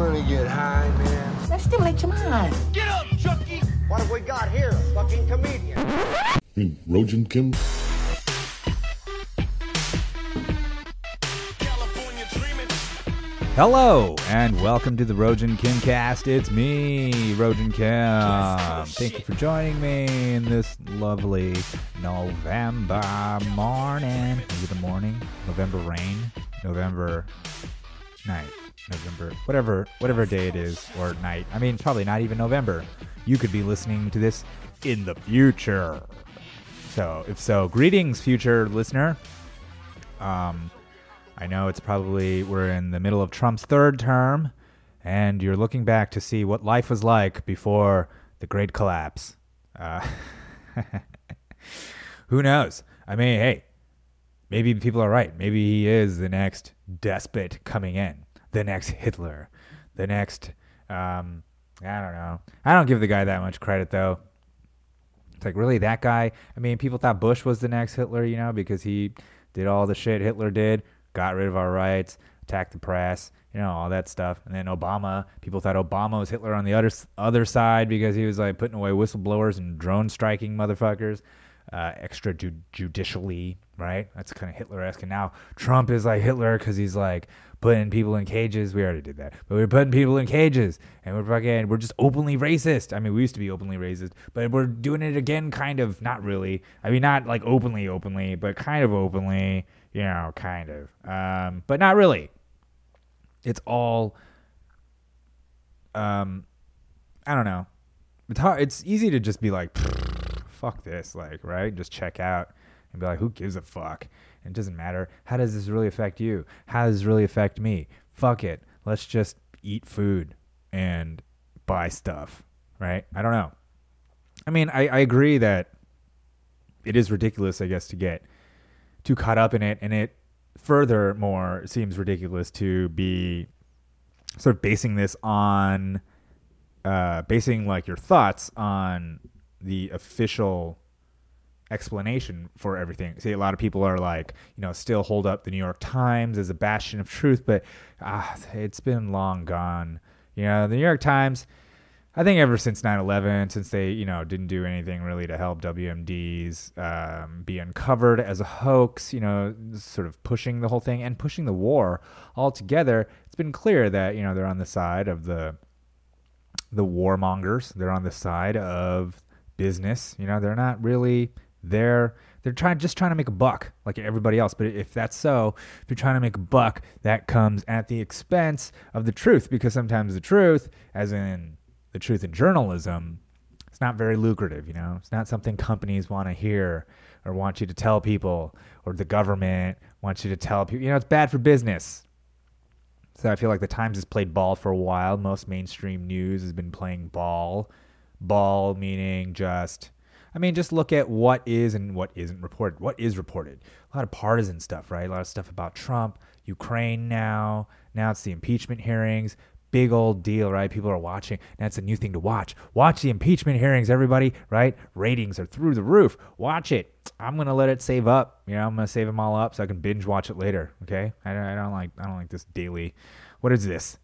wanna get high, man? Let's stimulate your mind. Get up, Chucky! What have we got here? A fucking comedian. mean, Rojan Kim? Hello and welcome to the Rojan Kimcast. It's me, Rojan Kim. Thank you for joining me in this lovely November morning. Is it a morning? November rain? November night? November whatever whatever day it is or night. I mean, probably not even November. You could be listening to this in the future. So, if so, greetings future listener. Um I know it's probably we're in the middle of Trump's third term, and you're looking back to see what life was like before the great collapse. Uh, who knows? I mean, hey, maybe people are right. Maybe he is the next despot coming in, the next Hitler, the next. Um, I don't know. I don't give the guy that much credit though. It's like really that guy. I mean, people thought Bush was the next Hitler, you know, because he did all the shit Hitler did, got rid of our rights, attacked the press, you know, all that stuff. And then Obama, people thought Obama was Hitler on the other other side because he was like putting away whistleblowers and drone striking motherfuckers, uh, extrajudicially, right? That's kind of Hitler-esque. And now Trump is like Hitler because he's like putting people in cages. We already did that, but we're putting people in cages, and we're fucking, we're just openly racist. I mean, we used to be openly racist, but we're doing it again, kind of. Not really. I mean, not like openly, openly, but kind of openly. You know, kind of, um, but not really. It's all, um, I don't know. It's hard. It's easy to just be like, fuck this, like, right? Just check out and be like, who gives a fuck? It doesn't matter. How does this really affect you? How does this really affect me? Fuck it. Let's just eat food and buy stuff, right? I don't know. I mean, I, I agree that it is ridiculous, I guess, to get too caught up in it. And it furthermore seems ridiculous to be sort of basing this on, uh, basing like your thoughts on the official explanation for everything. See, a lot of people are like, you know, still hold up the New York Times as a bastion of truth, but ah, it's been long gone. You know, the New York Times, I think ever since 9 11, since they, you know, didn't do anything really to help WMDs um, be uncovered as a hoax, you know, sort of pushing the whole thing and pushing the war altogether, it's been clear that, you know, they're on the side of the the warmongers. They're on the side of business. You know, they're not really they're they're trying just trying to make a buck like everybody else. But if that's so, if you're trying to make a buck, that comes at the expense of the truth because sometimes the truth, as in the truth in journalism, it's not very lucrative. You know, it's not something companies want to hear or want you to tell people, or the government wants you to tell people. You know, it's bad for business. So I feel like the Times has played ball for a while. Most mainstream news has been playing ball. Ball meaning just I mean, just look at what is and what isn't reported. What is reported? A lot of partisan stuff, right? A lot of stuff about Trump, Ukraine now. Now it's the impeachment hearings. Big old deal, right? People are watching. That's a new thing to watch. Watch the impeachment hearings, everybody, right? Ratings are through the roof. Watch it. I'm gonna let it save up. You know, I'm gonna save them all up so I can binge watch it later. Okay? I don't, I don't like I don't like this daily. What is this?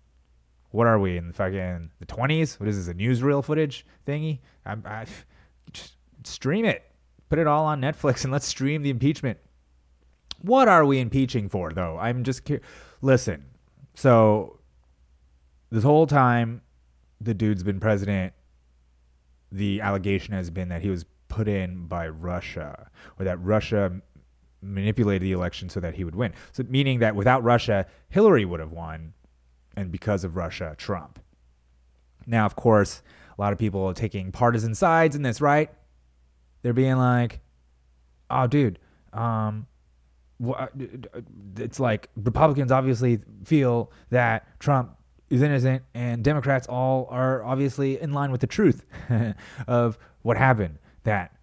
What are we in fucking the 20s? What is this? A newsreel footage thingy? I, I stream it. Put it all on Netflix and let's stream the impeachment. What are we impeaching for, though? I'm just curious. Listen, so this whole time the dude's been president, the allegation has been that he was put in by Russia or that Russia manipulated the election so that he would win. So meaning that without Russia, Hillary would have won, and because of Russia, Trump. Now, of course, a lot of people are taking partisan sides in this, right? They're being like, "Oh, dude, um, it's like Republicans obviously feel that Trump is innocent, and Democrats all are obviously in line with the truth of what happened. That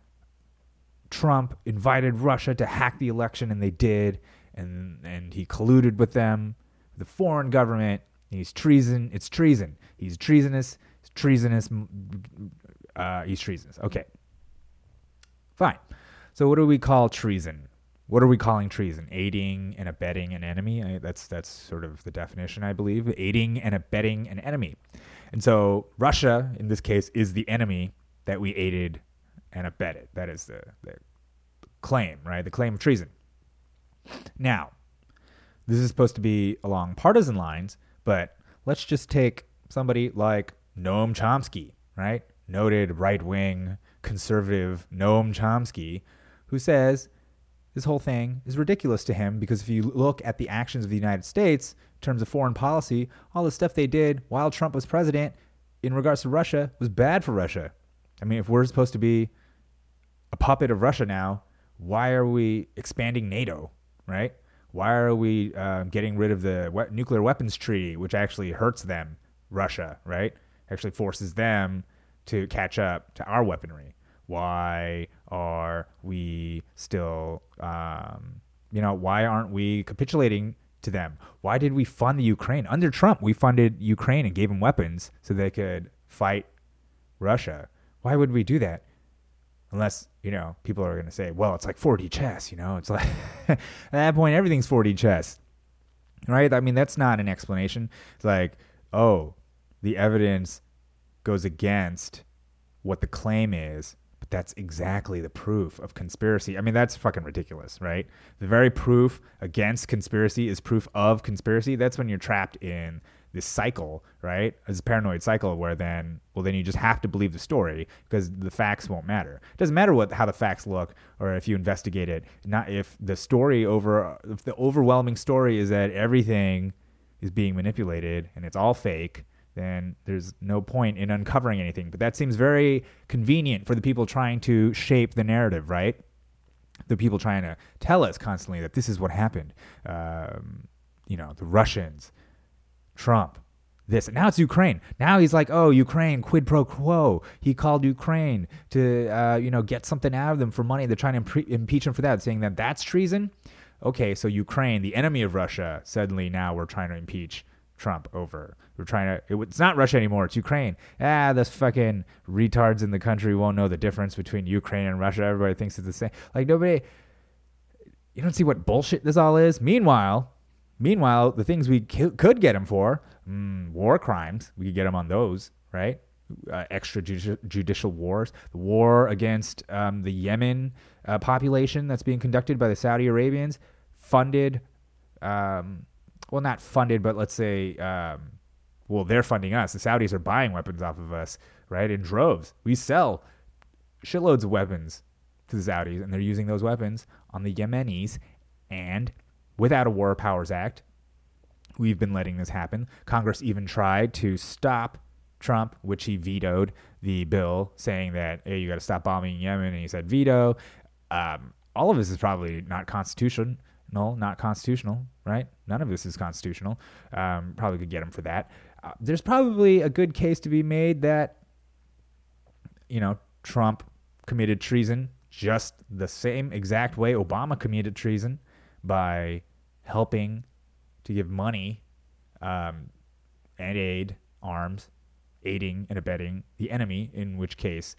Trump invited Russia to hack the election, and they did, and and he colluded with them, the foreign government. He's treason. It's treason. He's treasonous. He's treasonous. Uh, he's treasonous. Okay, fine. So what do we call treason? what are we calling treason? Aiding and abetting an enemy. I, that's that's sort of the definition, I believe. Aiding and abetting an enemy. And so Russia, in this case, is the enemy that we aided and abetted. That is the, the claim, right? The claim of treason. Now, this is supposed to be along partisan lines, but let's just take somebody like Noam Chomsky, right? Noted right wing conservative Noam Chomsky, who says this whole thing is ridiculous to him because if you look at the actions of the United States in terms of foreign policy, all the stuff they did while Trump was president in regards to Russia was bad for Russia. I mean, if we're supposed to be a puppet of Russia now, why are we expanding NATO, right? Why are we uh, getting rid of the nuclear weapons treaty, which actually hurts them, Russia, right? Actually forces them to catch up to our weaponry. Why are we still, um, you know, why aren't we capitulating to them? Why did we fund the Ukraine? Under Trump, we funded Ukraine and gave them weapons so they could fight Russia. Why would we do that? Unless, you know, people are going to say, well, it's like 4D chess, you know? It's like, at that point, everything's 4D chess, right? I mean, that's not an explanation. It's like, oh, the evidence goes against what the claim is, but that's exactly the proof of conspiracy. I mean, that's fucking ridiculous, right? The very proof against conspiracy is proof of conspiracy. That's when you're trapped in this cycle, right? This paranoid cycle where then, well, then you just have to believe the story because the facts won't matter. It doesn't matter what how the facts look or if you investigate it. Not if the story over, if the overwhelming story is that everything is being manipulated and it's all fake, then there's no point in uncovering anything. But that seems very convenient for the people trying to shape the narrative, right? The people trying to tell us constantly that this is what happened. Um, you know, the Russians, Trump, this. Now it's Ukraine. Now he's like, oh, Ukraine, quid pro quo. He called Ukraine to, uh, you know, get something out of them for money. They're trying to impeach him for that, saying that that's treason. Okay, so Ukraine, the enemy of Russia, suddenly now we're trying to impeach Trump over. We're trying to. It, it's not Russia anymore. It's Ukraine. Ah, those fucking retards in the country won't know the difference between Ukraine and Russia. Everybody thinks it's the same. Like nobody. You don't see what bullshit this all is. Meanwhile, meanwhile, the things we ki- could get him for, mm, war crimes, we could get him on those, right? Uh, extrajudicial wars, the war against um, the Yemen uh, population that's being conducted by the Saudi Arabians, funded um, well, not funded, but let's say, um, well, they're funding us. The Saudis are buying weapons off of us, right? In droves. We sell shitloads of weapons to the Saudis, and they're using those weapons on the Yemenis. And without a War Powers Act, we've been letting this happen. Congress even tried to stop Trump, which he vetoed the bill saying that, hey, you got to stop bombing Yemen. And he said veto. Um, all of this is probably not constitutional no, not constitutional, right? None of this is constitutional. Um, probably could get him for that. Uh, there's probably a good case to be made that, you know, Trump committed treason just the same exact way Obama committed treason by helping to give money um, and aid, arms, aiding and abetting the enemy, in which case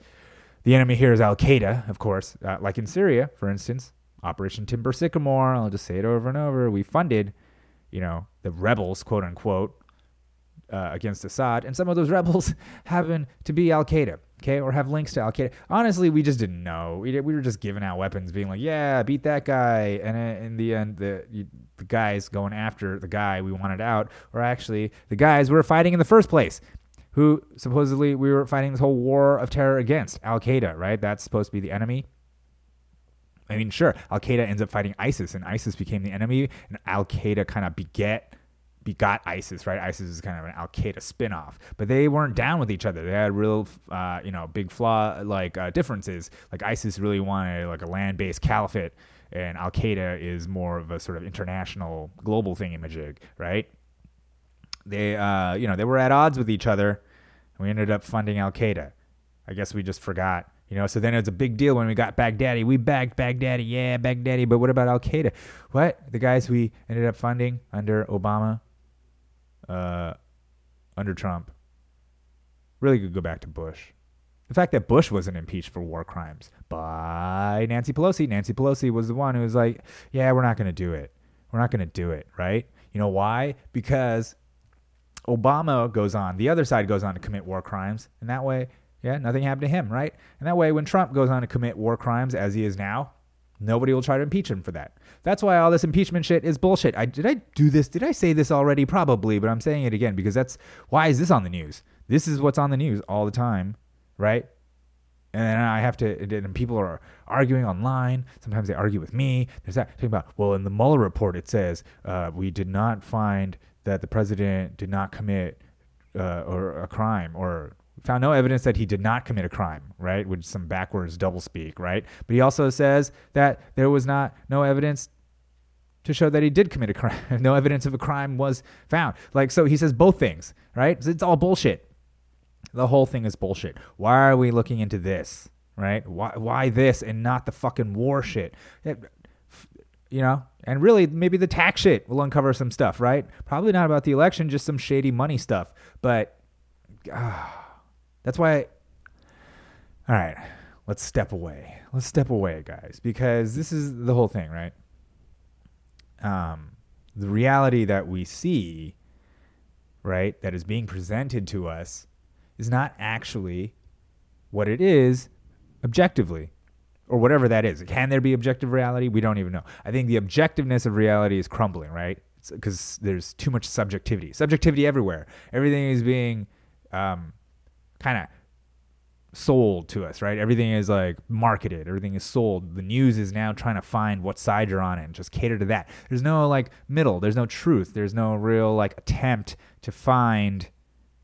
the enemy here is Al Qaeda, of course, uh, like in Syria, for instance. Operation Timber Sycamore. I'll just say it over and over. We funded, you know, the rebels, quote unquote, uh, against Assad, and some of those rebels happen to be Al Qaeda, okay, or have links to Al Qaeda. Honestly, we just didn't know. We, we were just giving out weapons, being like, "Yeah, beat that guy," and in the end, the the guys going after the guy we wanted out were actually the guys we were fighting in the first place. Who supposedly we were fighting this whole war of terror against Al Qaeda, right? That's supposed to be the enemy. I mean, sure, Al Qaeda ends up fighting ISIS, and ISIS became the enemy, and Al Qaeda kind of beget begot ISIS, right? ISIS is kind of an Al Qaeda spinoff, but they weren't down with each other. They had real, uh, you know, big flaw like uh, differences. Like ISIS really wanted like a land-based caliphate, and Al Qaeda is more of a sort of international, global thingamajig, right? They, uh, you know, they were at odds with each other, we ended up funding Al Qaeda. I guess we just forgot you know, so then it was a big deal when we got Baghdadi. We bagged Baghdadi, yeah, Baghdadi. But what about Al Qaeda? What the guys we ended up funding under Obama, uh, under Trump, really could go back to Bush. The fact that Bush wasn't impeached for war crimes by Nancy Pelosi. Nancy Pelosi was the one who was like, yeah, we're not going to do it. We're not going to do it, right? You know why? Because Obama goes on, the other side goes on to commit war crimes. And that way, yeah, nothing happened to him, right? And that way, when Trump goes on to commit war crimes, as he is now, nobody will try to impeach him for that. That's why all this impeachment shit is bullshit. I, did I do this? Did I say this already? Probably, but I'm saying it again because that's why is this on the news? This is what's on the news all the time, right? And then I have to, and people are arguing online. Sometimes they argue with me. There's that talking about, well, in the Mueller report, it says uh, we did not find that the president did not commit uh, or a crime or found no evidence that he did not commit a crime, right? Which some backwards doublespeak, right? But he also says that there was not no evidence to show that he did commit a crime. no evidence of a crime was found. Like so he says both things, right? It's all bullshit. The whole thing is bullshit. Why are we looking into this, right? Why why this and not the fucking war shit? It, you know, and really maybe the tax shit will uncover some stuff, right? Probably not about the election, just some shady money stuff. But uh, that's why. I, all right, let's step away. Let's step away, guys, because this is the whole thing, right? Um, the reality that we see, right, that is being presented to us, is not actually what it is objectively or whatever that is. Can there be objective reality? We don't even know. I think the objectiveness of reality is crumbling, right? Because there's too much subjectivity. Subjectivity everywhere. Everything is being um, kind of sold to us, right? Everything is like marketed, everything is sold. The news is now trying to find what side you're on and just cater to that. There's no like middle, there's no truth, there's no real like attempt to find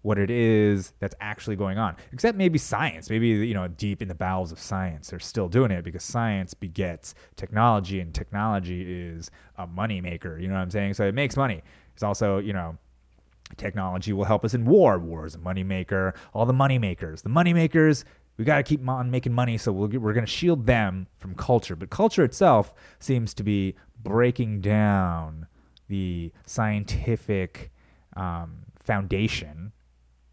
what it is that's actually going on. Except maybe science, maybe you know deep in the bowels of science, they're still doing it because science begets technology, and technology is a money maker. You know what I'm saying? So it makes money. It's also you know technology will help us in war. War is a money maker. All the money makers, the money makers. We got to keep on making money, so we we are going to shield them from culture. But culture itself seems to be breaking down the scientific um, foundation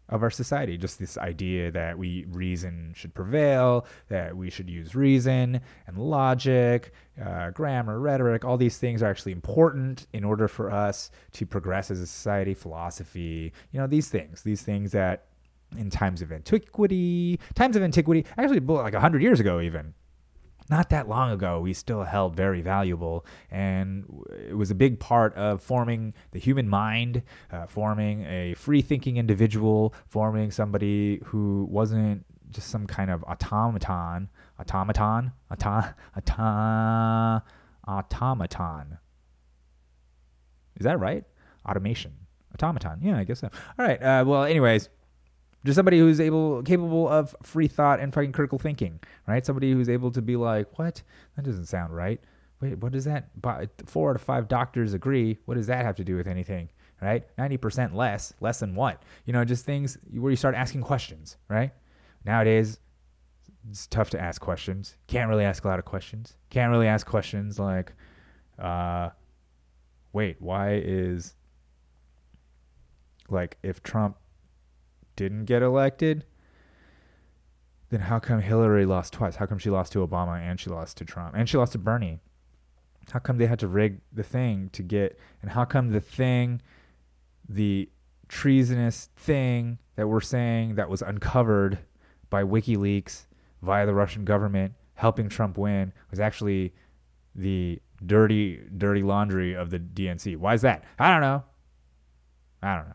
of our society. Just this idea that we reason should prevail, that we should use reason and logic, uh, grammar, rhetoric. All these things are actually important in order for us to progress as a society. Philosophy, you know, these things, these things that in times of antiquity, times of antiquity, actually like hundred years ago, even not that long ago, we still held very valuable. And it was a big part of forming the human mind, uh, forming a free thinking individual, forming somebody who wasn't just some kind of automaton, automaton, auto, auto, automaton. Is that right? Automation. Automaton. Yeah, I guess so. All right. Uh, well, anyways, just somebody who's able, capable of free thought and fucking critical thinking, right? Somebody who's able to be like, what? That doesn't sound right. Wait, what does that? Four out of five doctors agree. What does that have to do with anything, right? Ninety percent less, less than what? You know, just things where you start asking questions, right? Nowadays, it's tough to ask questions. Can't really ask a lot of questions. Can't really ask questions like, uh, wait, why is like if Trump didn't get elected, then how come Hillary lost twice? How come she lost to Obama and she lost to Trump and she lost to Bernie? How come they had to rig the thing to get, and how come the thing, the treasonous thing that we're saying that was uncovered by WikiLeaks via the Russian government helping Trump win was actually the dirty, dirty laundry of the DNC? Why is that? I don't know. I don't know.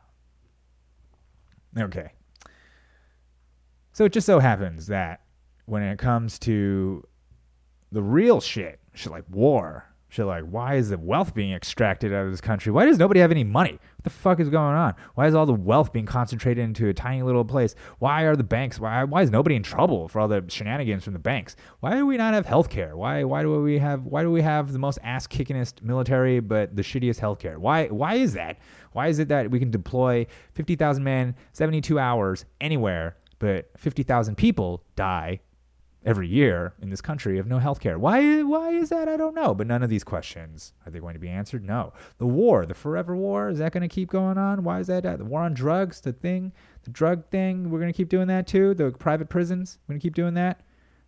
Okay. So it just so happens that when it comes to the real shit, shit like war, shit like why is the wealth being extracted out of this country? Why does nobody have any money? What the fuck is going on? Why is all the wealth being concentrated into a tiny little place? Why are the banks? Why why is nobody in trouble for all the shenanigans from the banks? Why do we not have health care? Why why do we have why do we have the most ass kickingest military but the shittiest health care? Why why is that? Why is it that we can deploy 50,000 men, 72 hours anywhere, but 50,000 people die every year in this country of no health care. Why why is that? I don't know. But none of these questions are they going to be answered? No. The war, the forever war, is that going to keep going on? Why is that? Uh, the war on drugs, the thing, the drug thing, we're going to keep doing that too. The private prisons, we're going to keep doing that.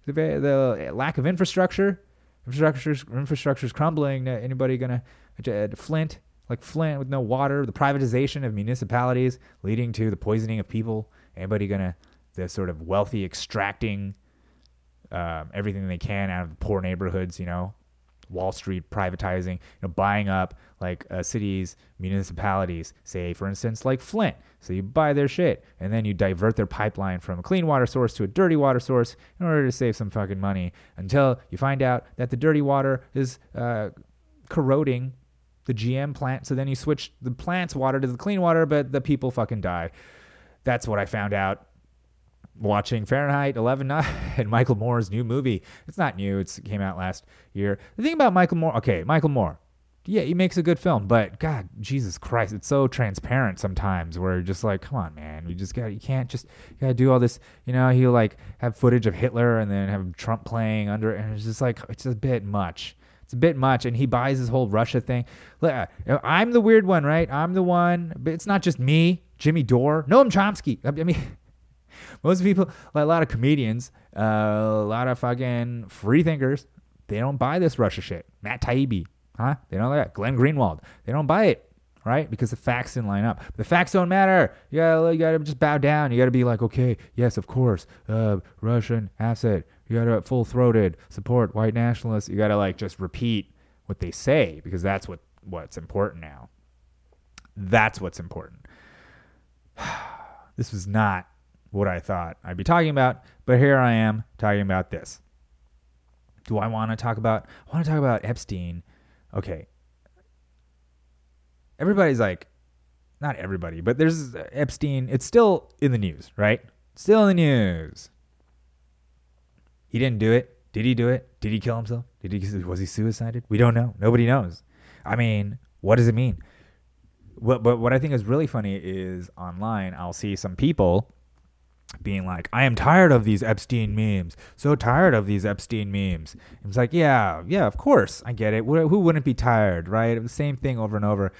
The, the lack of infrastructure, infrastructure's infrastructure's crumbling. Uh, anybody going to uh, Flint, like Flint with no water, the privatization of municipalities leading to the poisoning of people. Anybody to the sort of wealthy extracting um, everything they can out of the poor neighborhoods, you know, Wall Street privatizing, you know, buying up like uh, cities, municipalities, say for instance like Flint. So you buy their shit and then you divert their pipeline from a clean water source to a dirty water source in order to save some fucking money until you find out that the dirty water is uh, corroding the GM plant. So then you switch the plant's water to the clean water, but the people fucking die. That's what I found out watching Fahrenheit 11 and Michael Moore's new movie. It's not new, it came out last year. The thing about Michael Moore, okay, Michael Moore. Yeah, he makes a good film, but God, Jesus Christ, it's so transparent sometimes where you're just like, come on, man, we just got you can't just you gotta do all this, you know, he'll like have footage of Hitler and then have Trump playing under and it's just like it's a bit much. It's a bit much, and he buys his whole Russia thing. I'm the weird one, right? I'm the one, but it's not just me, Jimmy Dore, Noam Chomsky. I mean, most people, like a lot of comedians, uh, a lot of fucking free thinkers, they don't buy this Russia shit. Matt Taibbi, huh? They don't like that. Glenn Greenwald, they don't buy it, right? Because the facts didn't line up. The facts don't matter. You gotta, you gotta just bow down. You gotta be like, okay, yes, of course, uh, Russian asset. You gotta full throated support white nationalists. You gotta like just repeat what they say because that's what what's important now. That's what's important. this was not what I thought I'd be talking about, but here I am talking about this. Do I want to talk about I want to talk about Epstein. Okay. Everybody's like not everybody, but there's Epstein. It's still in the news, right? Still in the news. He didn't do it. Did he do it? Did he kill himself? Did he was he suicided? We don't know. Nobody knows. I mean, what does it mean? What, but what I think is really funny is online, I'll see some people being like, I am tired of these Epstein memes. So tired of these Epstein memes. It's like, yeah, yeah, of course, I get it. Who wouldn't be tired, right? The same thing over and over.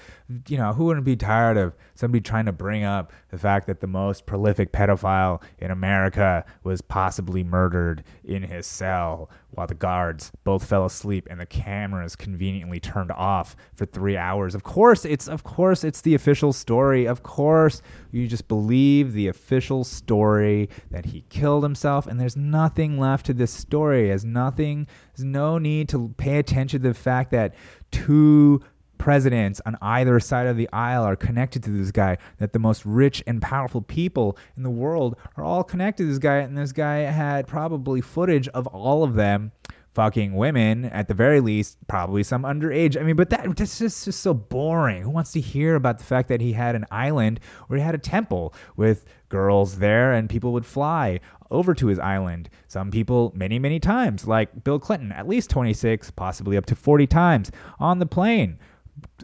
You know, who wouldn't be tired of somebody trying to bring up the fact that the most prolific pedophile in America was possibly murdered in his cell while the guards both fell asleep and the cameras conveniently turned off for three hours. Of course, it's of course it's the official story. Of course, you just believe the official story that he killed himself, and there's nothing left to this story. There's nothing. There's no need to pay attention to the fact that two presidents on either side of the aisle are connected to this guy, that the most rich and powerful people in the world are all connected to this guy, and this guy had probably footage of all of them fucking women at the very least probably some underage. I mean but that that's just, just so boring. Who wants to hear about the fact that he had an island where he had a temple with girls there and people would fly over to his island? Some people many many times like bill clinton at least 26 possibly up to 40 times on the plane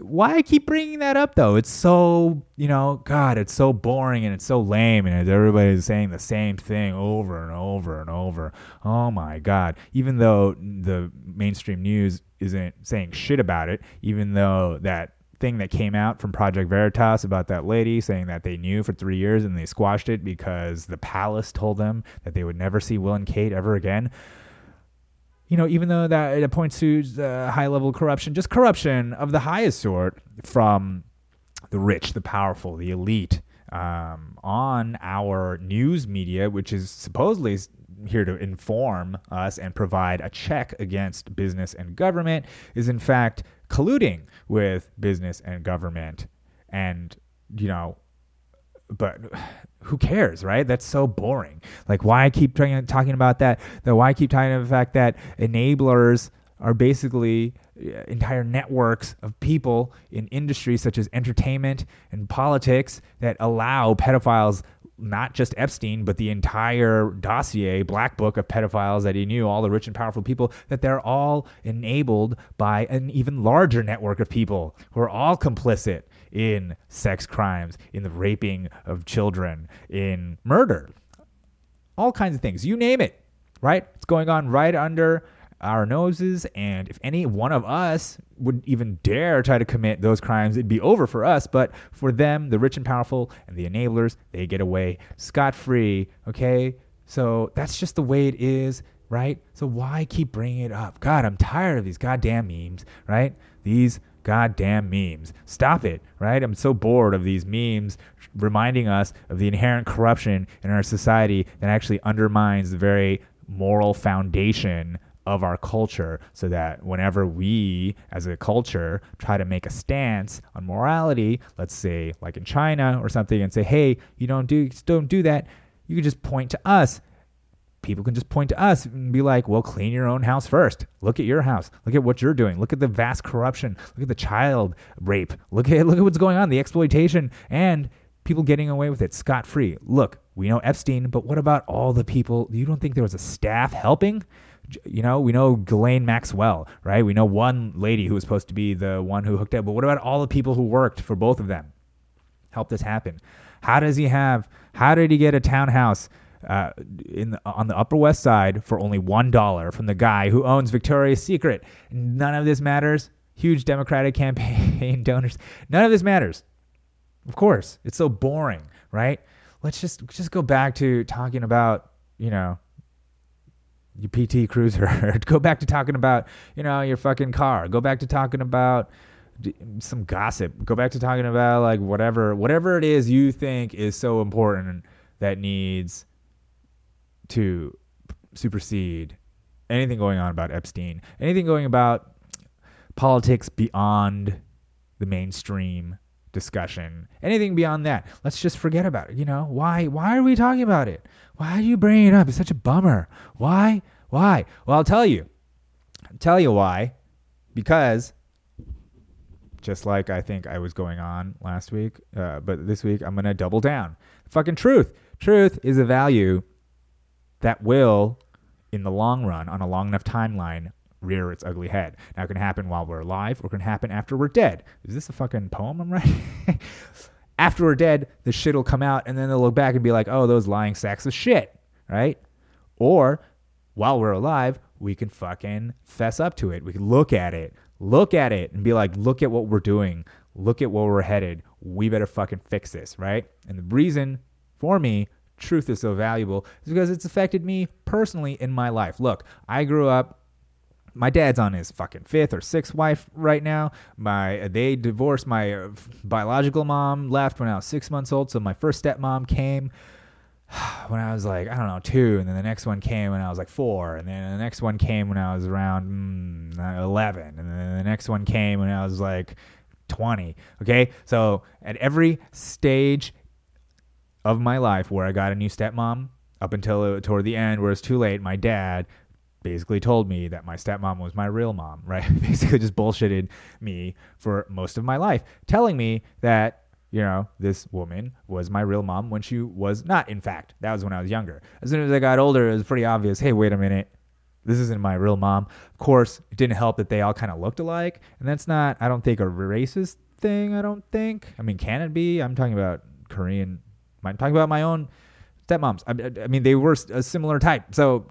why I keep bringing that up though? It's so you know, God, it's so boring and it's so lame, and everybody's saying the same thing over and over and over. Oh my God! Even though the mainstream news isn't saying shit about it, even though that thing that came out from Project Veritas about that lady saying that they knew for three years and they squashed it because the palace told them that they would never see Will and Kate ever again you know, even though that it points to high level corruption, just corruption of the highest sort from the rich, the powerful, the elite um, on our news media, which is supposedly here to inform us and provide a check against business and government, is in fact colluding with business and government. And, you know, but who cares, right? That's so boring. Like, why I keep trying, talking about that? That why I keep talking about the fact that enablers are basically uh, entire networks of people in industries such as entertainment and politics that allow pedophiles not just Epstein, but the entire dossier, black book of pedophiles that he knew, all the rich and powerful people, that they're all enabled by an even larger network of people who are all complicit in sex crimes, in the raping of children, in murder, all kinds of things. You name it. right? It's going on right under our noses. And if any one of us would even dare try to commit those crimes, it'd be over for us. But for them, the rich and powerful and the enablers, they get away scot free. Okay. So that's just the way it is, right? So why keep bringing it up? God, I'm tired of these goddamn memes, right? These goddamn memes. Stop it, right? I'm so bored of these memes reminding us of the inherent corruption in our society that actually undermines the very moral foundation of our culture so that whenever we as a culture try to make a stance on morality let's say like in china or something and say hey you don't do don't do that you can just point to us people can just point to us and be like well clean your own house first look at your house look at what you're doing look at the vast corruption look at the child rape look at look at what's going on the exploitation and people getting away with it scot free look we know epstein but what about all the people you don't think there was a staff helping you know, we know Ghislaine Maxwell, right? We know one lady who was supposed to be the one who hooked up, but what about all the people who worked for both of them? Help this happen. How does he have? How did he get a townhouse uh, in the, on the Upper West Side for only one dollar from the guy who owns Victoria's Secret? None of this matters. Huge Democratic campaign donors. None of this matters. Of course, it's so boring, right? Let's just just go back to talking about you know your PT Cruiser. Go back to talking about, you know, your fucking car. Go back to talking about some gossip. Go back to talking about like whatever whatever it is you think is so important that needs to supersede anything going on about Epstein. Anything going about politics beyond the mainstream discussion. Anything beyond that. Let's just forget about it. You know, why why are we talking about it? Why are you bringing it up? It's such a bummer. Why? Why? Well, I'll tell you. I'll tell you why. Because just like I think I was going on last week, uh, but this week I'm going to double down. Fucking truth. Truth is a value that will, in the long run, on a long enough timeline, rear its ugly head. Now, it can happen while we're alive or it can happen after we're dead. Is this a fucking poem I'm writing? after we're dead, the shit will come out and then they'll look back and be like, oh, those lying sacks of shit, right? Or while we're alive, we can fucking fess up to it. We can look at it, look at it and be like, look at what we're doing. Look at where we're headed. We better fucking fix this, right? And the reason for me truth is so valuable is because it's affected me personally in my life. Look, I grew up my dad's on his fucking fifth or sixth wife right now. My they divorced. My uh, biological mom left when I was six months old. So my first stepmom came when I was like I don't know two, and then the next one came when I was like four, and then the next one came when I was around mm, eleven, and then the next one came when I was like twenty. Okay, so at every stage of my life where I got a new stepmom, up until uh, toward the end where it's too late, my dad basically told me that my stepmom was my real mom, right? basically just bullshitted me for most of my life, telling me that, you know, this woman was my real mom when she was not, in fact. That was when I was younger. As soon as I got older, it was pretty obvious hey, wait a minute. This isn't my real mom. Of course, it didn't help that they all kind of looked alike. And that's not, I don't think, a racist thing, I don't think. I mean, can it be? I'm talking about Korean. I'm talking about my own stepmoms. I, I mean, they were a similar type. So,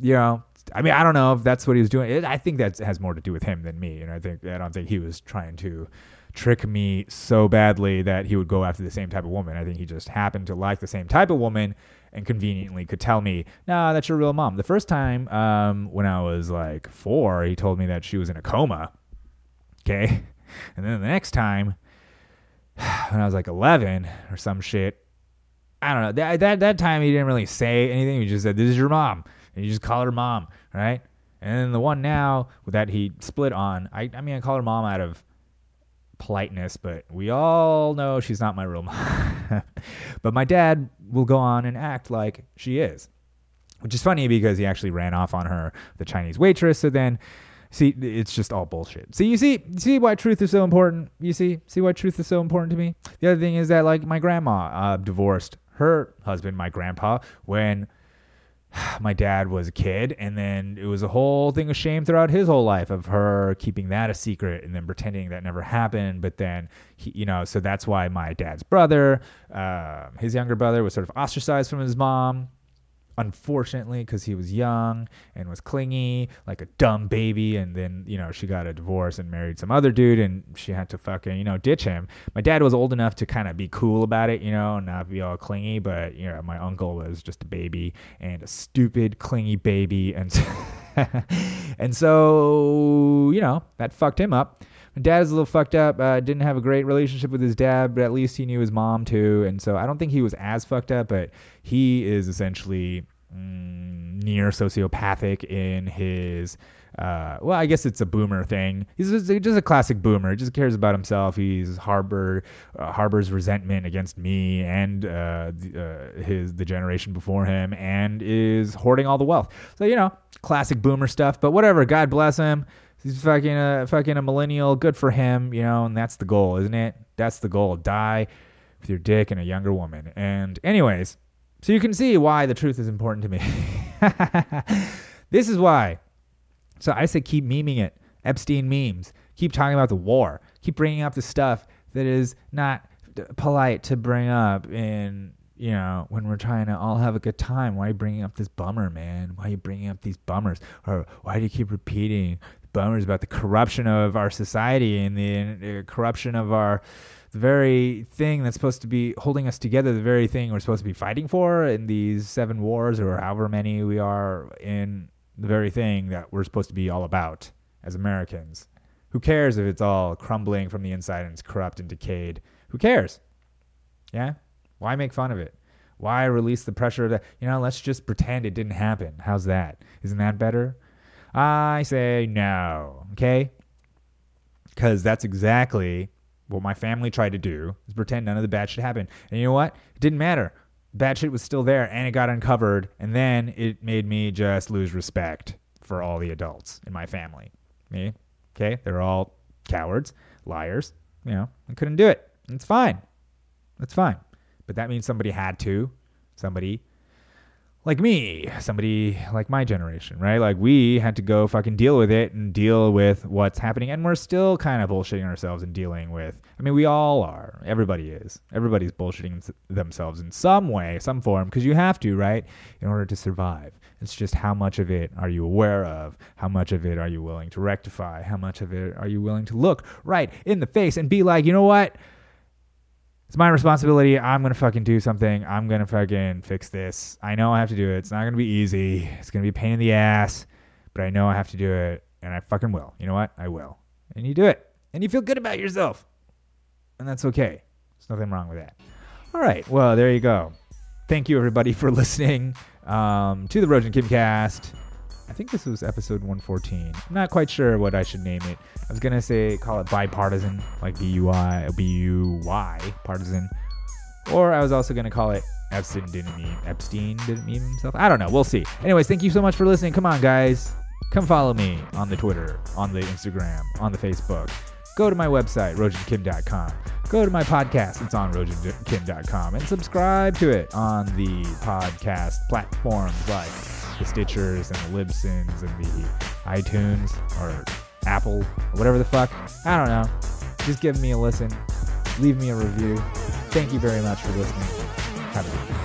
you know, I mean, I don't know if that's what he was doing. I think that has more to do with him than me. And I think I don't think he was trying to trick me so badly that he would go after the same type of woman. I think he just happened to like the same type of woman and conveniently could tell me, "Nah, that's your real mom." The first time um, when I was like four, he told me that she was in a coma. Okay, and then the next time when I was like eleven or some shit, I don't know. That that that time he didn't really say anything. He just said, "This is your mom." and you just call her mom, right? And then the one now that he split on, I, I mean, I call her mom out of politeness, but we all know she's not my real mom. but my dad will go on and act like she is, which is funny because he actually ran off on her, the Chinese waitress. So then, see, it's just all bullshit. So you see, see why truth is so important. You see, see why truth is so important to me. The other thing is that like my grandma uh, divorced her husband, my grandpa, when my dad was a kid. And then it was a whole thing of shame throughout his whole life of her keeping that a secret and then pretending that never happened. But then he, you know so that's why my dad's brother uh, his younger brother was sort of ostracized from his mom unfortunately, because he was young and was clingy, like a dumb baby. And then, you know, she got a divorce and married some other dude and she had to fucking, you know, ditch him. My dad was old enough to kind of be cool about it, you know, not be all clingy. But, you know, my uncle was just a baby and a stupid, clingy baby. And and so, you know, that fucked him up. Dad is a little fucked up. Uh, didn't have a great relationship with his dad, but at least he knew his mom too. And so I don't think he was as fucked up, but he is essentially mm, near sociopathic in his. Uh, well, I guess it's a boomer thing. He's just, just a classic boomer. He just cares about himself. He's harbor uh, harbors resentment against me and uh, the, uh, his the generation before him, and is hoarding all the wealth. So you know, classic boomer stuff. But whatever. God bless him. He's fucking a fucking a millennial. Good for him, you know. And that's the goal, isn't it? That's the goal. Die with your dick and a younger woman. And anyways, so you can see why the truth is important to me. this is why. So I say keep memeing it. Epstein memes. Keep talking about the war. Keep bringing up the stuff that is not polite to bring up in you know when we're trying to all have a good time why are you bringing up this bummer man why are you bringing up these bummers or why do you keep repeating bummers about the corruption of our society and the uh, corruption of our the very thing that's supposed to be holding us together, the very thing we're supposed to be fighting for in these seven wars or however many we are in the very thing that we're supposed to be all about as Americans. Who cares if it's all crumbling from the inside and it's corrupt and decayed? Who cares? Yeah? Why make fun of it? Why release the pressure that? You know, let's just pretend it didn't happen. How's that? Isn't that better? I say no. Okay? Because that's exactly what my family tried to do is pretend none of the bad shit happened. And you know what? It didn't matter. Bad shit was still there and it got uncovered. And then it made me just lose respect for all the adults in my family. Me? Okay? They're all cowards, liars. You know, I couldn't do it. It's fine. It's fine. But that means somebody had to. Somebody like me, somebody like my generation, right? Like we had to go fucking deal with it and deal with what's happening. And we're still kind of bullshitting ourselves and dealing with, I mean, we all are. Everybody is. Everybody's bullshitting themselves in some way, some form, because you have to, right? In order to survive. It's just how much of it are you aware of? How much of it are you willing to rectify? How much of it are you willing to look right in the face and be like, you know what? It's my responsibility. I'm gonna fucking do something. I'm gonna fucking fix this. I know I have to do it. It's not gonna be easy. It's gonna be a pain in the ass, but I know I have to do it, and I fucking will. You know what? I will. And you do it, and you feel good about yourself, and that's okay. There's nothing wrong with that. All right. Well, there you go. Thank you everybody for listening um, to the Rojan Kim Cast. I think this was episode 114. I'm not quite sure what I should name it. I was gonna say call it bipartisan, like B U I uh, B U Y partisan, or I was also gonna call it Epstein didn't meme Epstein didn't meme himself. I don't know. We'll see. Anyways, thank you so much for listening. Come on, guys. Come follow me on the Twitter, on the Instagram, on the Facebook. Go to my website, rojankim.com. Go to my podcast. It's on rojankim.com. And subscribe to it on the podcast platforms like the Stitchers and the Libsyns and the iTunes or Apple or whatever the fuck. I don't know. Just give me a listen. Leave me a review. Thank you very much for listening. Have a good.